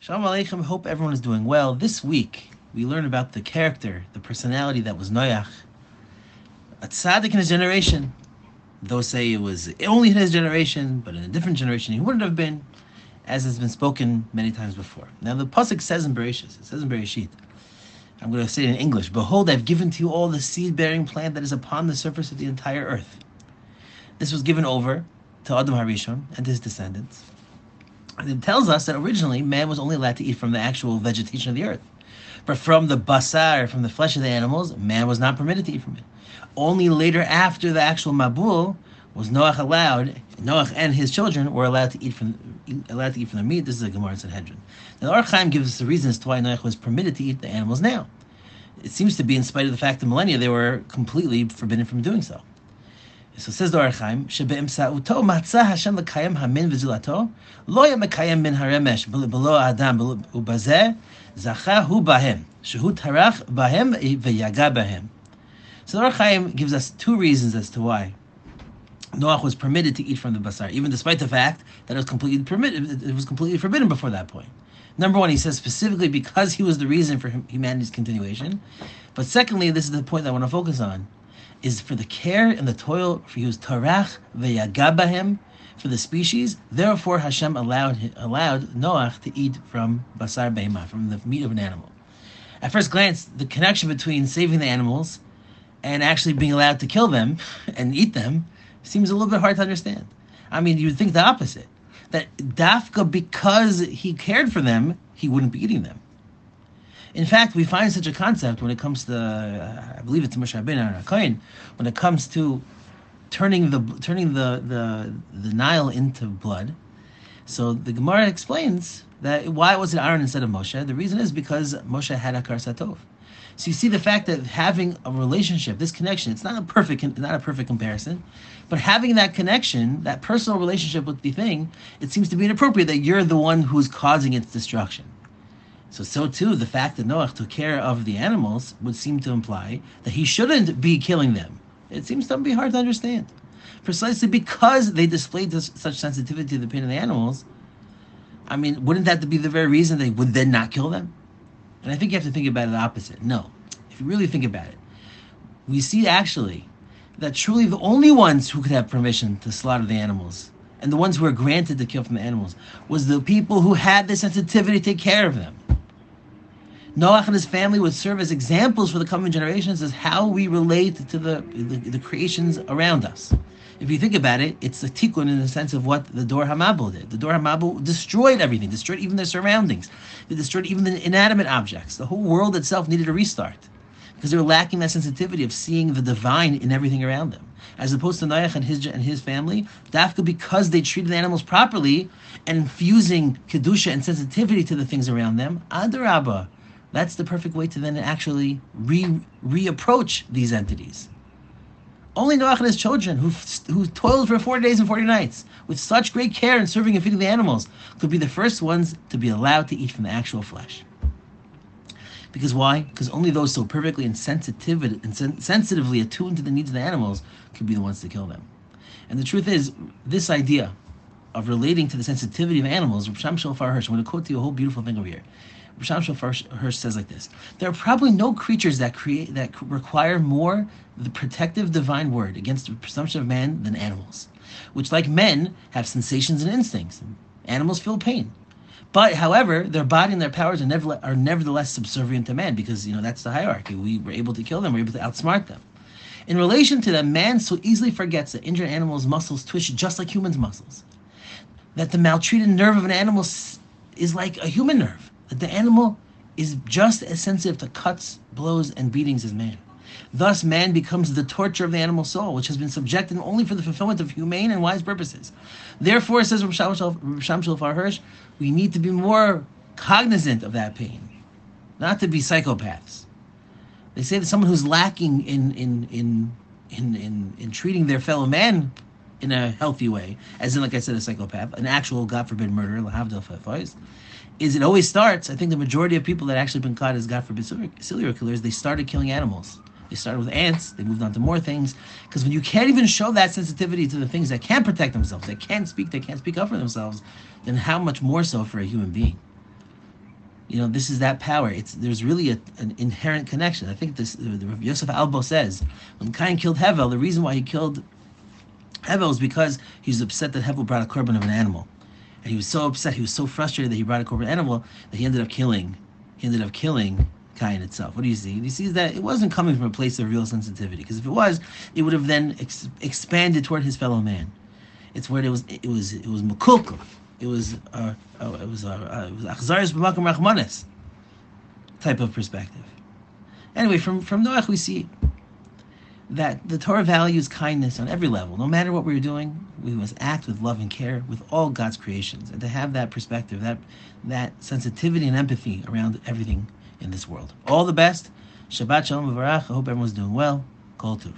Shalom Aleichem. Hope everyone is doing well. This week we learn about the character, the personality that was Noach, a tzaddik in his generation. Those say it was only in his generation, but in a different generation he wouldn't have been, as has been spoken many times before. Now the pasuk says in Bereshit, it says in Bereshit, I'm going to say it in English. Behold, I've given to you all the seed-bearing plant that is upon the surface of the entire earth. This was given over to Adam Harishon and his descendants. It tells us that originally man was only allowed to eat from the actual vegetation of the earth. But from the basar, from the flesh of the animals, man was not permitted to eat from it. Only later, after the actual mabul, was Noach allowed, Noach and his children were allowed to eat from allowed to eat from the meat. This is a Gemara Sanhedrin. Now, the Ohr HaChaim gives us the reasons to why Noach was permitted to eat the animals now. It seems to be in spite of the fact that millennia they were completely forbidden from doing so. So says the Ohr HaChaim, "Shebe'emsa'uto matzah Hashem lekayem hamin v'zilato, lo mekayem min haremesh below adam ubazeh zacha hu bahem, shehu tarach bahem v'yaga bahem." So the Ohr gives us two reasons as to why Noach was permitted to eat from the basar, even despite the fact that it was completely permitted. It was completely forbidden before that point. Number one, he says specifically because he was the reason for humanity's continuation. But secondly, this is the point that I want to focus on, is for the care and the toil for use tarach v'yagabahim for the species. Therefore, Hashem allowed allowed Noach to eat from basar behemah, from the meat of an animal. At first glance, the connection between saving the animals and actually being allowed to kill them and eat them seems a little bit hard to understand. I mean, you'd think the opposite. That Dafka, because he cared for them, he wouldn't be eating them. In fact, we find such a concept when it comes to, uh, I believe it's Moshe Rabbeinu Kohen, when it comes to turning the turning the, the the Nile into blood. So the Gemara explains that why was it Aaron instead of Moshe? The reason is because Moshe had a Satov. So you see the fact that having a relationship, this connection, it's not a perfect, not a perfect comparison, but having that connection, that personal relationship with the thing, it seems to be inappropriate that you're the one who's causing its destruction. So, so too, the fact that Noach took care of the animals would seem to imply that he shouldn't be killing them. It seems to be hard to understand. Precisely because they displayed this, such sensitivity to the pain of the animals, I mean, wouldn't that be the very reason they would then not kill them? And I think you have to think about it the opposite. No. If you really think about it, we see actually that truly the only ones who could have permission to slaughter the animals and the ones who were granted to kill from the animals was the people who had the sensitivity to take care of them. Noach and his family would serve as examples for the coming generations as how we relate to the, the, the creations around us if you think about it, it's a tikkun in the sense of what the Dor Hamabul did. The Dor Hamabul destroyed everything, destroyed even their surroundings. They destroyed even the inanimate objects. The whole world itself needed a restart because they were lacking that sensitivity of seeing the divine in everything around them. As opposed to Noach and his and his family, Dafka, because they treated the animals properly and infusing kedusha and sensitivity to the things around them, adarabba, that's the perfect way to then actually re reapproach these entities. Only Noach and his children, who, who toiled for 40 days and 40 nights with such great care in serving and feeding the animals, could be the first ones to be allowed to eat from the actual flesh. Because why? Because only those so perfectly and, and sen- sensitively attuned to the needs of the animals could be the ones to kill them. And the truth is, this idea of relating to the sensitivity of animals, Rav Shofar Hirsch, I'm going to quote to you a whole beautiful thing over here. Shofar Hirsch says like this: There are probably no creatures that create that require more the protective divine word against the presumption of man than animals, which, like men, have sensations and instincts. Animals feel pain. But, however, their body and their powers are, never, are nevertheless subservient to man because, you know, that's the hierarchy. We were able to kill them, we we're able to outsmart them. In relation to them, man so easily forgets that injured animals' muscles twitch just like humans' muscles. That the maltreated nerve of an animal is like a human nerve. That the animal is just as sensitive to cuts, blows, and beatings as man. Thus, man becomes the torture of the animal soul, which has been subjected only for the fulfillment of humane and wise purposes. Therefore, says Rav Shlomo Hirsch, we need to be more cognizant of that pain, not to be psychopaths. They say that someone who's lacking in in in in in, in treating their fellow man in a healthy way, as in, like I said, a psychopath, an actual, God forbid, murderer, is it always starts. I think the majority of people that actually been caught as God forbid serial killers, they started killing animals. They started with ants, they moved on to more things. Because when you can't even show that sensitivity to the things that can't protect themselves, they can't speak, they can't speak up for themselves, then how much more so for a human being? you know, this is that power. It's there's really a, an inherent connection. I think this the, Yosef Albo says when Cain killed Hevel, the reason why he killed Hevel is because he's upset that Hevel brought a korban of an animal, and he was so upset, he was so frustrated that he brought a korban animal that he ended up killing. He ended up killing Cain itself. What do you see? You see that it wasn't coming from a place of real sensitivity, because if it was, it would have then ex- expanded toward his fellow man. It's where it was. It was. It was makulkel it was uh, uh, it was uh, it was achzaris b'makam rachmanis type of perspective. Anyway, from from Noach we see that the Torah values kindness on every level. No matter what we're doing, we must act with love and care with all God's creations, and to have that perspective, that that sensitivity and empathy around everything in this world. All the best. Shabbat shalom v'varach. I hope everyone's doing well. Kol tuv.